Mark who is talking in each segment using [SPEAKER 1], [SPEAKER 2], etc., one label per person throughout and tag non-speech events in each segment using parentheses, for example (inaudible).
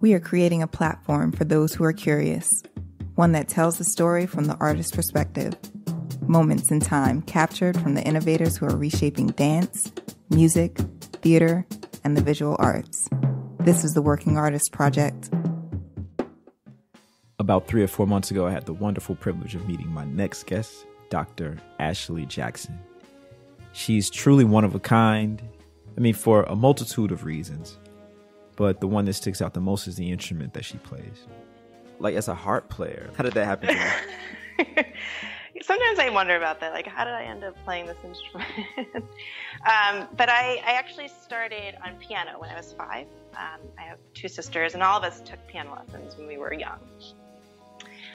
[SPEAKER 1] We are creating a platform for those who are curious, one that tells the story from the artist's perspective. Moments in time captured from the innovators who are reshaping dance, music, theater, and the visual arts. This is the Working Artist Project.
[SPEAKER 2] About three or four months ago, I had the wonderful privilege of meeting my next guest, Dr. Ashley Jackson. She's truly one of a kind, I mean, for a multitude of reasons, but the one that sticks out the most is the instrument that she plays. Like, as a harp player, how did that happen? (laughs)
[SPEAKER 3] Sometimes I wonder about that. Like, how did I end up playing this instrument? (laughs) um, but I, I, actually started on piano when I was five. Um, I have two sisters, and all of us took piano lessons when we were young.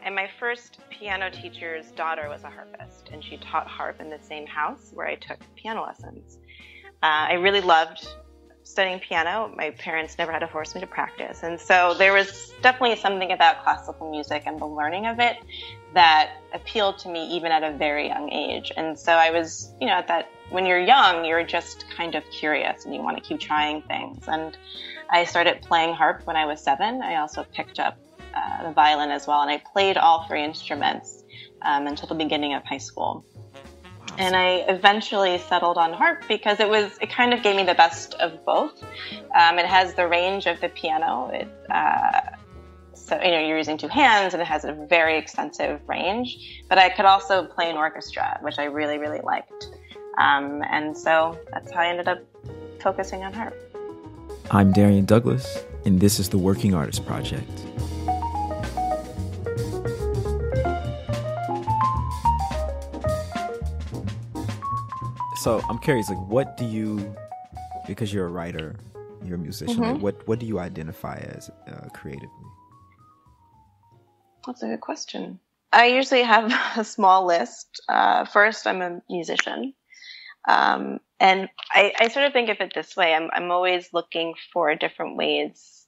[SPEAKER 3] And my first piano teacher's daughter was a harpist, and she taught harp in the same house where I took piano lessons. Uh, I really loved studying piano. My parents never had to force me to practice. And so there was definitely something about classical music and the learning of it that appealed to me even at a very young age. And so I was, you know, at that, when you're young, you're just kind of curious and you want to keep trying things. And I started playing harp when I was seven. I also picked up uh, the violin as well, and I played all three instruments um, until the beginning of high school. And I eventually settled on harp because it was it kind of gave me the best of both. Um, it has the range of the piano. It uh, so you know you're using two hands and it has a very extensive range. But I could also play an orchestra, which I really really liked. Um, and so that's how I ended up focusing on harp.
[SPEAKER 2] I'm Darian Douglas, and this is the Working Artist Project. So I'm curious, like, what do you, because you're a writer, you're a musician, mm-hmm. like, what what do you identify as uh, creatively?
[SPEAKER 3] That's a good question. I usually have (laughs) a small list. Uh, first, I'm a musician. Um, and I, I, sort of think of it this way. I'm, I'm always looking for different ways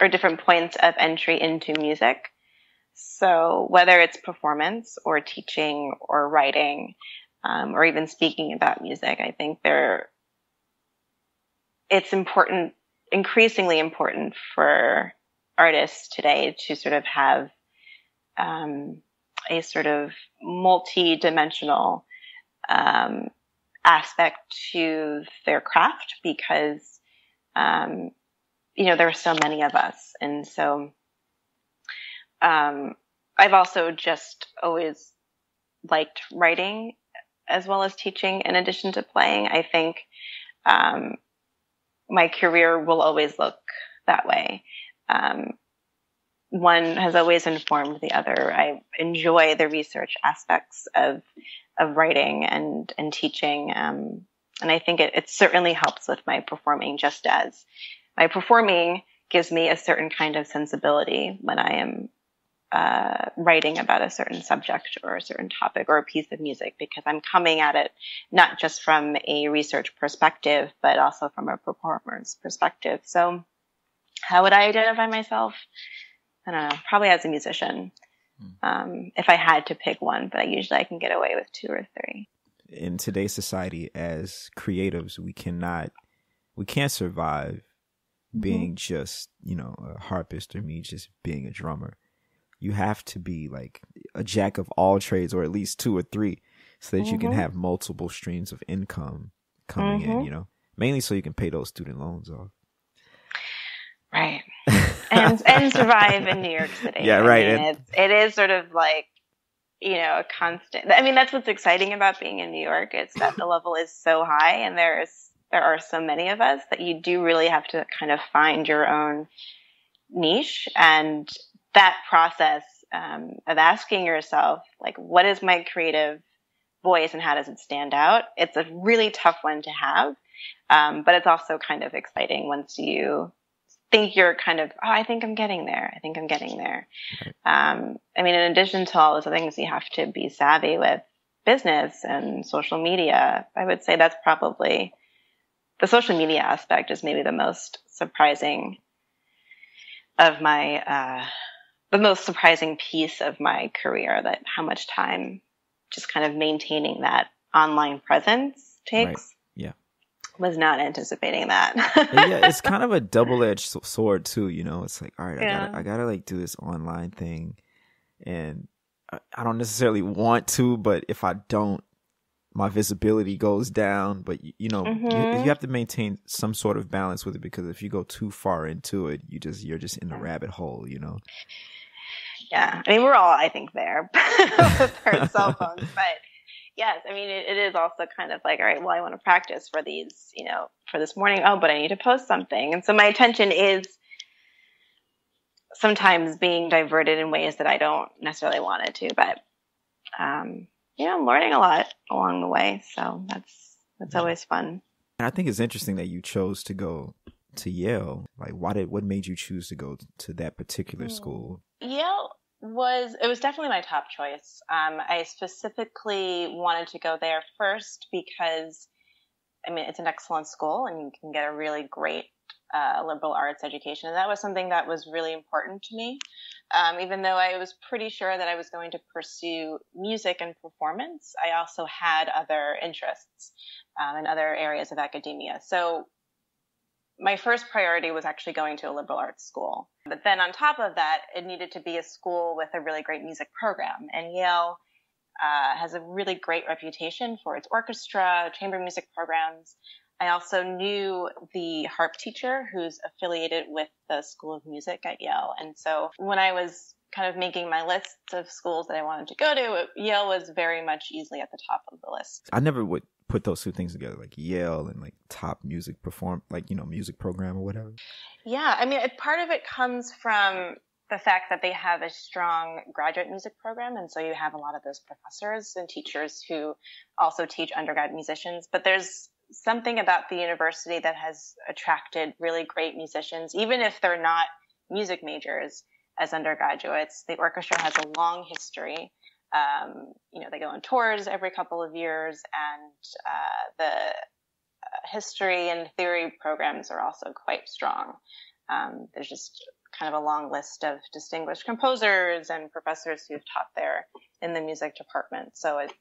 [SPEAKER 3] or different points of entry into music. So whether it's performance or teaching or writing, um, or even speaking about music. I think there, it's important, increasingly important for artists today to sort of have um, a sort of multi-dimensional um, aspect to their craft because um, you know there are so many of us, and so um, I've also just always liked writing as well as teaching in addition to playing. I think um, my career will always look that way. Um, one has always informed the other. I enjoy the research aspects of of writing and and teaching, um, and I think it, it certainly helps with my performing. Just as my performing gives me a certain kind of sensibility when I am uh, writing about a certain subject or a certain topic or a piece of music because I'm coming at it not just from a research perspective, but also from a performer's perspective. So, how would I identify myself? I don't know, probably as a musician. Hmm. Um, if I had to pick one, but usually I can get away with two or three.
[SPEAKER 2] In today's society, as creatives, we cannot, we can't survive mm-hmm. being just, you know, a harpist or me just being a drummer you have to be like a jack of all trades or at least two or three so that mm-hmm. you can mm-hmm. have multiple streams of income coming mm-hmm. in, you know, mainly so you can pay those student loans off.
[SPEAKER 3] Right. (laughs) and, and survive in New York City.
[SPEAKER 2] Yeah, right.
[SPEAKER 3] I mean, it's, it is sort of like, you know, a constant. I mean, that's what's exciting about being in New York. It's that the level is so high and there's, there are so many of us that you do really have to kind of find your own niche and that process um, of asking yourself, like, what is my creative voice and how does it stand out? It's a really tough one to have, um, but it's also kind of exciting once you think you're kind of, oh, I think I'm getting there. I think I'm getting there. Um, I mean, in addition to all those things, you have to be savvy with business and social media. I would say that's probably the social media aspect is maybe the most surprising of my uh, the most surprising piece of my career that how much time just kind of maintaining that online presence takes.
[SPEAKER 2] Right. Yeah.
[SPEAKER 3] Was not anticipating that.
[SPEAKER 2] yeah, (laughs) it's kind of a double edged sword too. You know, it's like, all right, yeah. I gotta, I gotta like do this online thing, and I, I don't necessarily want to, but if I don't, my visibility goes down. But you know, mm-hmm. you, you, have to maintain some sort of balance with it because if you go too far into it, you just you're just in the rabbit hole. You know.
[SPEAKER 3] Yeah, I mean, we're all, I think, there (laughs) with our (laughs) cell phones, but yes, I mean, it, it is also kind of like, all right, well, I want to practice for these, you know, for this morning. Oh, but I need to post something, and so my attention is sometimes being diverted in ways that I don't necessarily want it to, but um, you know, I'm learning a lot along the way, so that's that's always fun.
[SPEAKER 2] And I think it's interesting that you chose to go to Yale. Like, why did what made you choose to go to that particular hmm. school?
[SPEAKER 3] Yale was it was definitely my top choice. Um, I specifically wanted to go there first because I mean it's an excellent school and you can get a really great uh, liberal arts education, and that was something that was really important to me. Um, even though I was pretty sure that I was going to pursue music and performance, I also had other interests um, in other areas of academia. So my first priority was actually going to a liberal arts school. But then on top of that, it needed to be a school with a really great music program. And Yale uh, has a really great reputation for its orchestra, chamber music programs. I also knew the harp teacher who's affiliated with the School of Music at Yale. And so when I was kind of making my list of schools that I wanted to go to, Yale was very much easily at the top of the list.
[SPEAKER 2] I never would put those two things together, like Yale and like top music perform, like you know, music program or whatever.
[SPEAKER 3] Yeah, I mean, part of it comes from the fact that they have a strong graduate music program, and so you have a lot of those professors and teachers who also teach undergrad musicians. But there's something about the university that has attracted really great musicians, even if they're not music majors as undergraduates. The orchestra has a long history. Um, you know, they go on tours every couple of years, and uh, the uh, history and theory programs are also quite strong. Um, there's just kind of a long list of distinguished composers and professors who've taught there in the music department. So it,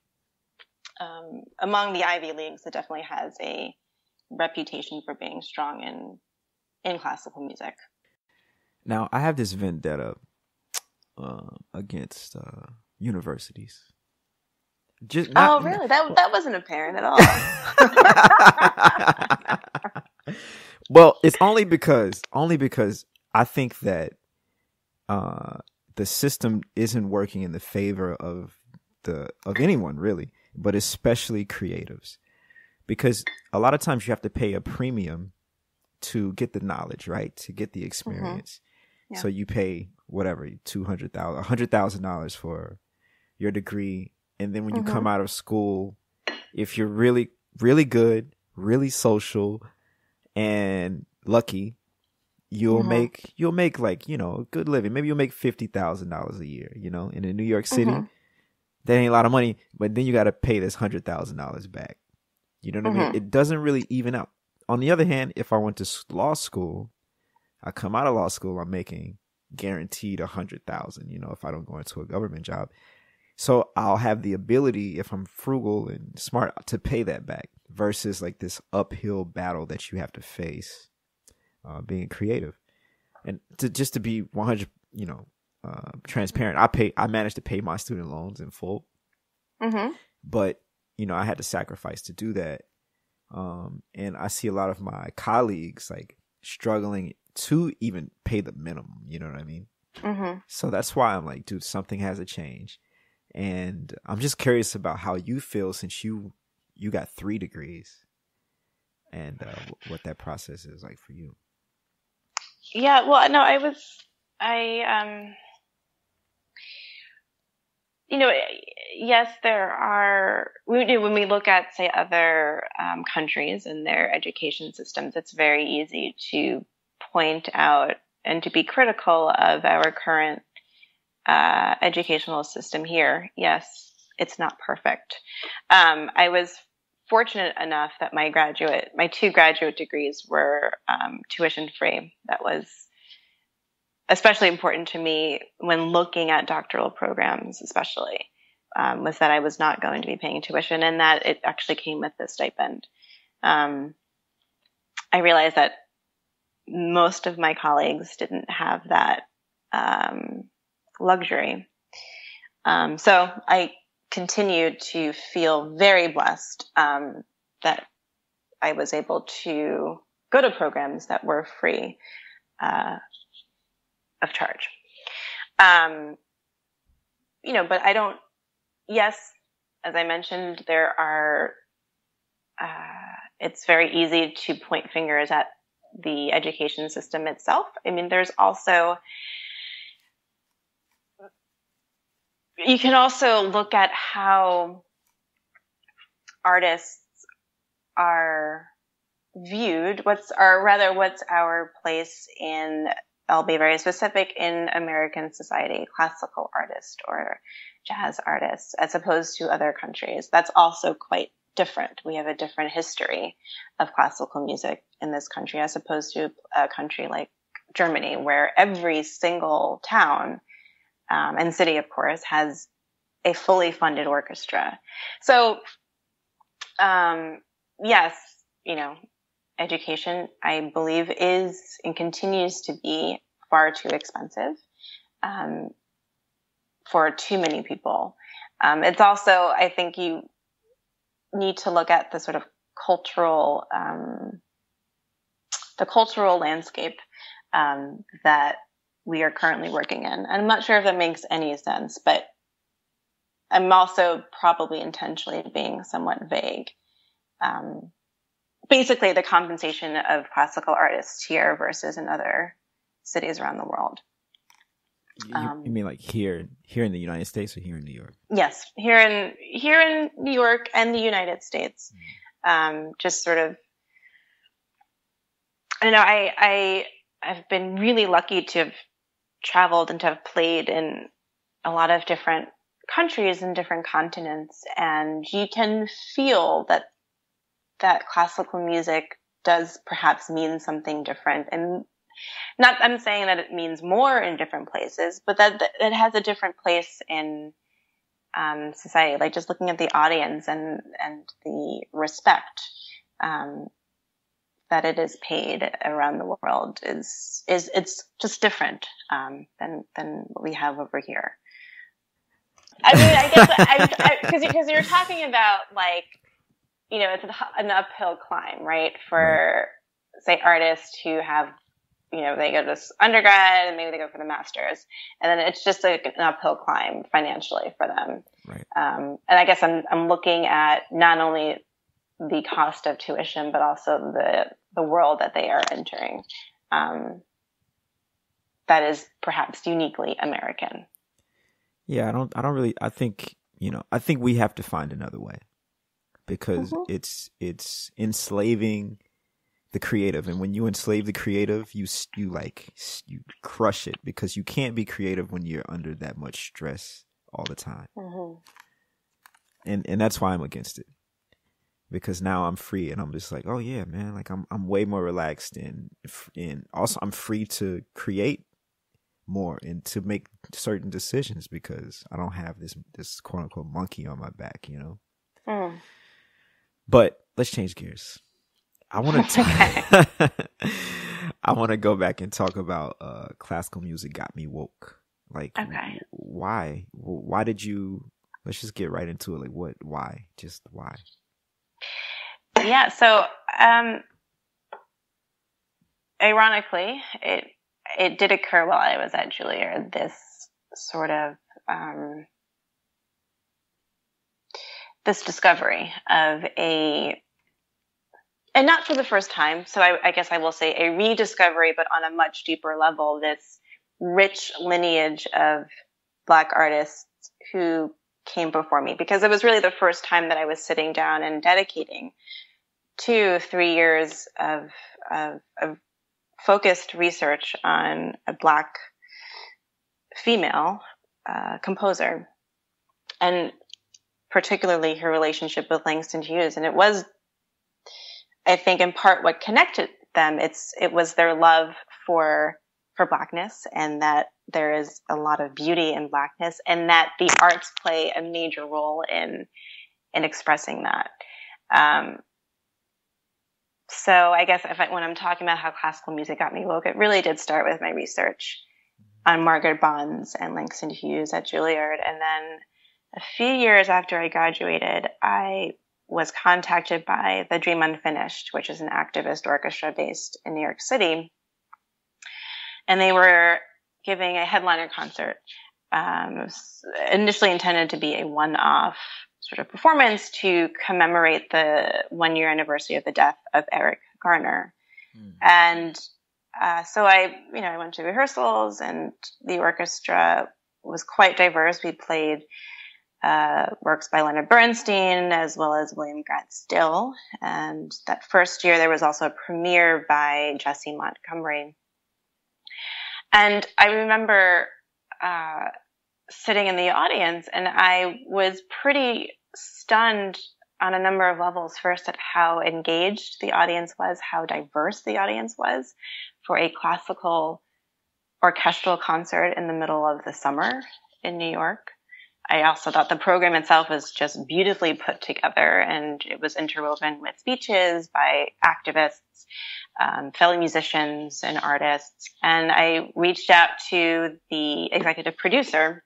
[SPEAKER 3] um, among the Ivy Leagues, it definitely has a reputation for being strong in in classical music.
[SPEAKER 2] Now, I have this vendetta uh, against uh, universities.
[SPEAKER 3] Just not, oh, really? That that wasn't apparent at all. (laughs)
[SPEAKER 2] well, it's only because only because I think that uh, the system isn't working in the favor of the of anyone really, but especially creatives, because a lot of times you have to pay a premium to get the knowledge, right? To get the mm-hmm. experience. Mm-hmm. Yeah. So you pay whatever two hundred thousand, a hundred thousand dollars for your degree, and then when you mm-hmm. come out of school, if you're really, really good, really social, and lucky, you'll mm-hmm. make you'll make like you know a good living. Maybe you'll make fifty thousand dollars a year. You know, in New York City, mm-hmm. that ain't a lot of money. But then you got to pay this hundred thousand dollars back. You know what I mean? Mm-hmm. It doesn't really even out. On the other hand, if I went to law school, I come out of law school, I'm making guaranteed a hundred thousand. You know, if I don't go into a government job, so I'll have the ability, if I'm frugal and smart, to pay that back versus like this uphill battle that you have to face uh, being creative. And to just to be 100, you know, uh, transparent, I pay, I managed to pay my student loans in full. Mm-hmm. But, you know, I had to sacrifice to do that. Um, and I see a lot of my colleagues like struggling to even pay the minimum. You know what I mean? Mm-hmm. So that's why I'm like, dude, something has to change. And I'm just curious about how you feel since you you got three degrees, and uh, what that process is like for you.
[SPEAKER 3] Yeah, well, no, I was, I, um, you know, yes, there are, when we look at, say, other um, countries and their education systems, it's very easy to point out and to be critical of our current uh, educational system here. Yes, it's not perfect. Um, I was fortunate enough that my graduate, my two graduate degrees were um, tuition free. That was especially important to me when looking at doctoral programs, especially, um, was that I was not going to be paying tuition and that it actually came with the stipend. Um, I realized that most of my colleagues didn't have that um, luxury. Um, so I continued to feel very blessed um, that I was able to go to programs that were free uh, of charge. Um, you know, but I don't. Yes, as I mentioned, there are. Uh, it's very easy to point fingers at the education system itself. I mean, there's also you can also look at how artists are viewed what's our rather what's our place in I'll be very specific in American society, classical artist or jazz artists, as opposed to other countries. That's also quite different. We have a different history of classical music in this country as opposed to a country like Germany, where every single town um, and city, of course, has a fully funded orchestra. So, um, yes, you know, education, I believe, is and continues to be far too expensive um, for too many people. Um, it's also, I think, you need to look at the sort of cultural, um, the cultural landscape um, that we are currently working in. And I'm not sure if that makes any sense, but I'm also probably intentionally being somewhat vague. Um, basically the compensation of classical artists here versus in other cities around the world.
[SPEAKER 2] You, um, you, mean like here, here in the United States, or here in New York?
[SPEAKER 3] Yes, here in here in New York and the United States. Mm. Um, just sort of, I don't know. I I I've been really lucky to have traveled and to have played in a lot of different countries and different continents, and you can feel that that classical music does perhaps mean something different. And not i'm saying that it means more in different places but that, that it has a different place in um, society like just looking at the audience and and the respect um, that it is paid around the world is is it's just different um, than than what we have over here i mean i guess because because you're talking about like you know, it's an uphill climb, right? For say artists who have, you know, they go to undergrad and maybe they go for the masters, and then it's just like an uphill climb financially for them.
[SPEAKER 2] Right.
[SPEAKER 3] Um, and I guess I'm I'm looking at not only the cost of tuition, but also the the world that they are entering. Um, that is perhaps uniquely American.
[SPEAKER 2] Yeah, I don't. I don't really. I think you know. I think we have to find another way because mm-hmm. it's it's enslaving the creative and when you enslave the creative you you like you crush it because you can't be creative when you're under that much stress all the time mm-hmm. and and that's why i'm against it because now i'm free and i'm just like oh yeah man like i'm i'm way more relaxed and and also i'm free to create more and to make certain decisions because i don't have this this quote unquote monkey on my back you know mm. But let's change gears. I want (laughs) to. (laughs) I want to go back and talk about uh, classical music got me woke. Like, okay. why? Why did you? Let's just get right into it. Like, what? Why? Just why?
[SPEAKER 3] Yeah. So, um, ironically, it it did occur while I was at Juilliard. This sort of um, this discovery of a and not for the first time so I, I, guess i will say a rediscovery but on a much deeper level this rich lineage of black artists who came before me because it was really the first time that i was sitting down and dedicating two three years of, of, of focused research on a black female uh, composer and particularly her relationship with Langston Hughes. And it was, I think, in part what connected them. It's, it was their love for, for blackness and that there is a lot of beauty in blackness and that the arts play a major role in, in expressing that. Um, so I guess if I, when I'm talking about how classical music got me woke, it really did start with my research on Margaret Bonds and Langston Hughes at Juilliard. And then a few years after I graduated, I was contacted by the Dream Unfinished, which is an activist orchestra based in New York City. And they were giving a headliner concert. Um, initially intended to be a one off sort of performance to commemorate the one year anniversary of the death of Eric Garner. Mm. And uh, so I, you know, I went to rehearsals and the orchestra was quite diverse. We played uh, works by Leonard Bernstein as well as William Grant Still. And that first year there was also a premiere by Jessie Montgomery. And I remember uh, sitting in the audience and I was pretty stunned on a number of levels. First, at how engaged the audience was, how diverse the audience was for a classical orchestral concert in the middle of the summer in New York. I also thought the program itself was just beautifully put together and it was interwoven with speeches by activists, um, fellow musicians and artists. And I reached out to the executive producer,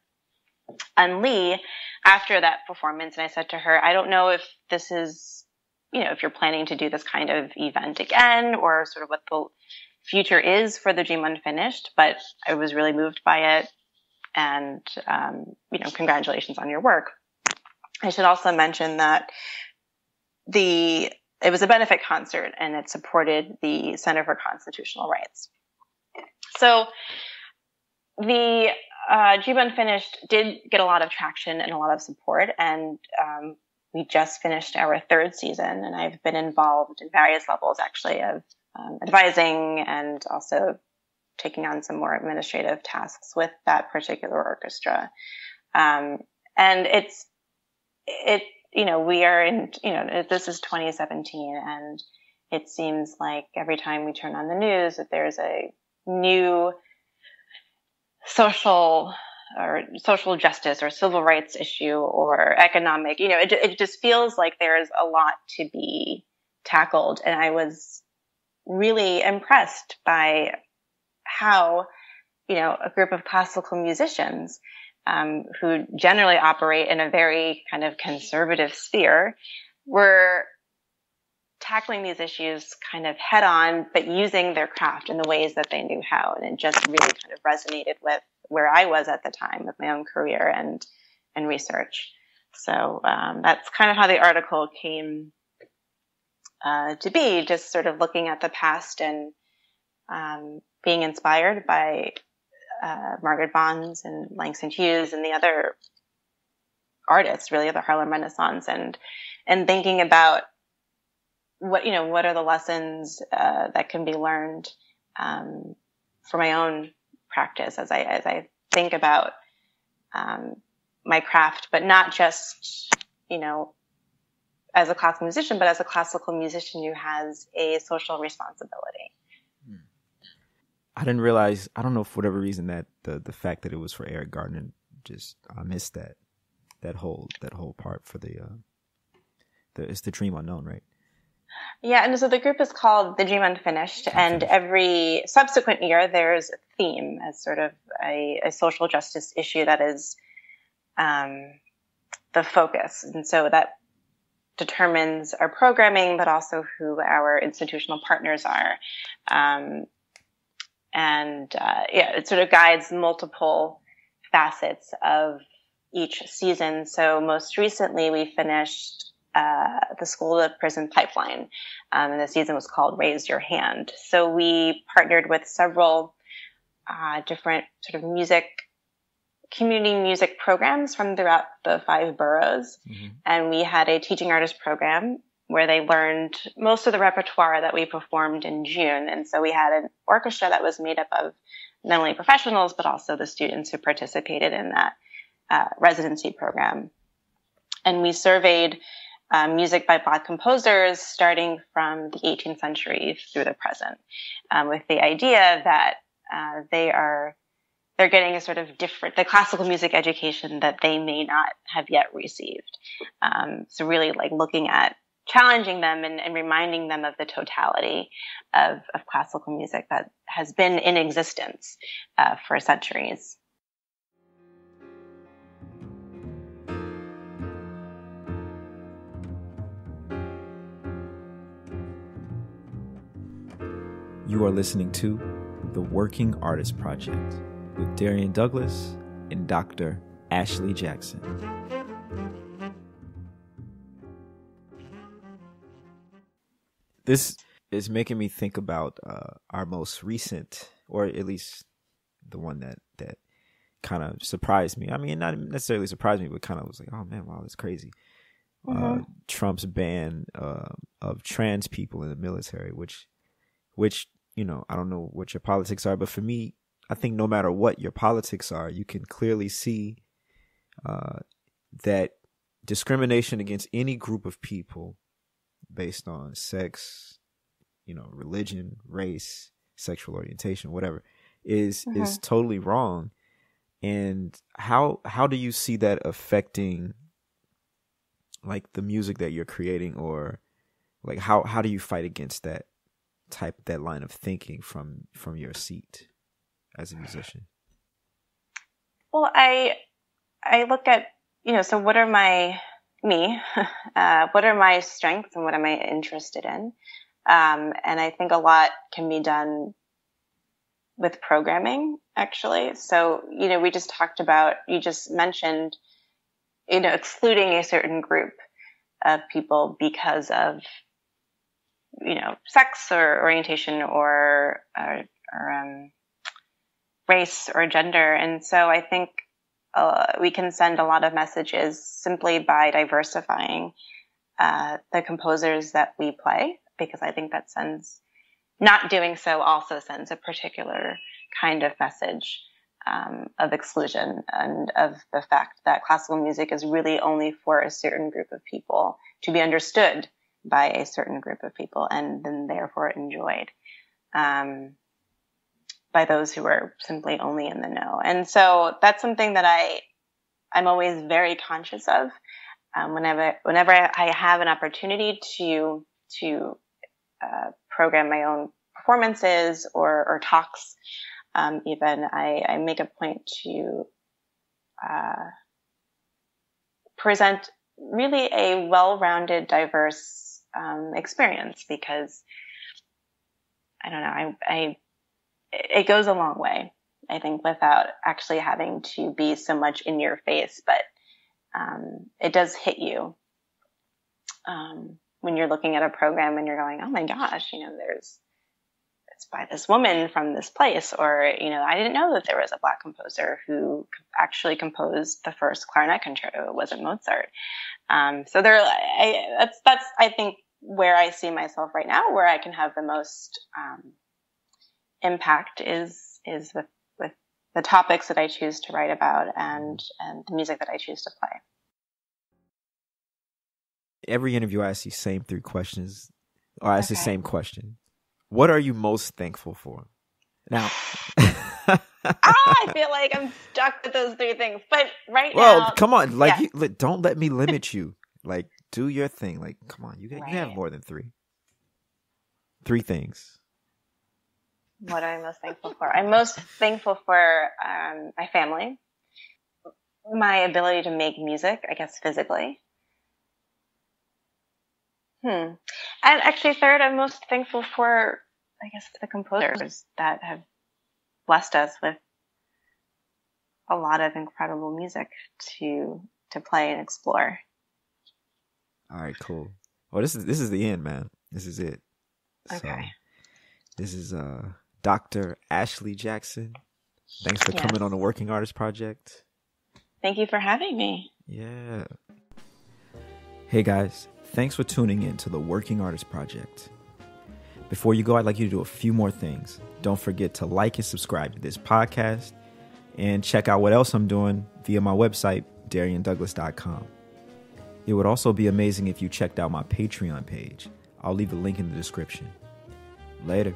[SPEAKER 3] Eun Lee, after that performance and I said to her, I don't know if this is, you know, if you're planning to do this kind of event again or sort of what the future is for the Dream Unfinished, but I was really moved by it. And, um, you know, congratulations on your work. I should also mention that the, it was a benefit concert and it supported the Center for Constitutional Rights. So the uh, Dream Unfinished did get a lot of traction and a lot of support, and um, we just finished our third season, and I've been involved in various levels actually of um, advising and also taking on some more administrative tasks with that particular orchestra. Um, and it's it you know we are in you know this is 2017 and it seems like every time we turn on the news that there's a new social or social justice or civil rights issue or economic, you know, it, it just feels like there's a lot to be tackled. And I was really impressed by how, you know, a group of classical musicians um, who generally operate in a very kind of conservative sphere were tackling these issues kind of head on, but using their craft in the ways that they knew how. And it just really kind of resonated with where I was at the time with my own career and, and research. So um, that's kind of how the article came uh, to be, just sort of looking at the past and um, being inspired by uh, Margaret Bonds and Langston Hughes and the other artists, really, of the Harlem Renaissance, and and thinking about what you know what are the lessons uh, that can be learned um, for my own practice as I as I think about um, my craft, but not just you know as a classical musician, but as a classical musician who has a social responsibility. Hmm.
[SPEAKER 2] I didn't realize. I don't know for whatever reason that the the fact that it was for Eric Gardner just I missed that that whole that whole part for the uh, the it's the dream unknown, right?
[SPEAKER 3] Yeah, and so the group is called The Dream Unfinished, and every subsequent year there's a theme as sort of a, a social justice issue that is um, the focus. And so that determines our programming, but also who our institutional partners are. Um, and uh, yeah, it sort of guides multiple facets of each season. So most recently we finished uh, the school to prison pipeline. Um, and the season was called Raise Your Hand. So we partnered with several uh, different sort of music, community music programs from throughout the five boroughs. Mm-hmm. And we had a teaching artist program where they learned most of the repertoire that we performed in June. And so we had an orchestra that was made up of not only professionals, but also the students who participated in that uh, residency program. And we surveyed um, music by Black composers starting from the 18th century through the present, um, with the idea that uh, they are they're getting a sort of different the classical music education that they may not have yet received. Um, so really, like looking at challenging them and, and, reminding them of the totality of, of, classical music that has been in existence uh, for centuries.
[SPEAKER 2] You are listening to The Working Artist Project with Darian Douglas and Dr. Ashley Jackson. This is making me think about uh, our most recent, or at least the one that that kind of surprised me. I mean, not necessarily surprised me, but kind of was like, oh man, wow, that's crazy. Uh, mm-hmm. Uh, Trump's ban uh, of trans people in the military, which, which you know, I don't know what your politics are, but for me, I think no matter what your politics are, you can clearly see uh, that discrimination against any group of people based on sex, you know, religion, race, sexual orientation, whatever, is mm-hmm. is totally wrong. And how how do you see that affecting like the music that you're creating or like how how do you fight against that type that line of thinking from from your seat as a musician?
[SPEAKER 3] Well, I I look at you know so what are my me (laughs) uh, what are my strengths and what am I interested in, um, and I think a lot can be done with programming actually. So you know we just talked about you just mentioned you know excluding a certain group of people because of you know, sex or orientation or, or, or um, race or gender. And so I think uh, we can send a lot of messages simply by diversifying uh, the composers that we play, because I think that sends, not doing so also sends a particular kind of message um, of exclusion and of the fact that classical music is really only for a certain group of people to be understood by a certain group of people and then therefore enjoyed um, by those who are simply only in the know. And so that's something that I I'm always very conscious of um, whenever whenever I have an opportunity to to uh, program my own performances or, or talks. Um, even I, I, make a point to uh, present really a well-rounded, diverse um, experience because I don't know, I, I, it goes a long way, I think, without actually having to be so much in your face, but, um, it does hit you, um, when you're looking at a program and you're going, oh my gosh, you know, there's, by this woman from this place, or, you know, I didn't know that there was a black composer who actually composed the first clarinet concerto. It wasn't Mozart. Um, so there, I, that's, that's, I think, where I see myself right now, where I can have the most, um, impact is, is with, with the topics that I choose to write about and, and the music that I choose to play.
[SPEAKER 2] Every interview I ask you same three questions, or I ask okay. the same question. What are you most thankful for? Now, (laughs)
[SPEAKER 3] ah, I feel like I'm stuck with those three things. But right
[SPEAKER 2] well,
[SPEAKER 3] now,
[SPEAKER 2] well, come on, like yeah. you, don't let me (laughs) limit you. Like, do your thing. Like, come on, you right. you have more than three. Three things.
[SPEAKER 3] What am I most thankful for? I'm most thankful for um, my family, my ability to make music. I guess physically. Hmm. And actually, third, I'm most thankful for, I guess, the composers that have blessed us with a lot of incredible music to to play and explore.
[SPEAKER 2] All right, cool. Well, this is this is the end, man. This is it.
[SPEAKER 3] Okay. So,
[SPEAKER 2] this is uh Dr. Ashley Jackson. Thanks for yes. coming on the Working Artist Project.
[SPEAKER 3] Thank you for having me.
[SPEAKER 2] Yeah. Hey guys, thanks for tuning in to the Working Artist Project. Before you go, I'd like you to do a few more things. Don't forget to like and subscribe to this podcast and check out what else I'm doing via my website, dariandouglas.com. It would also be amazing if you checked out my Patreon page. I'll leave the link in the description. Later.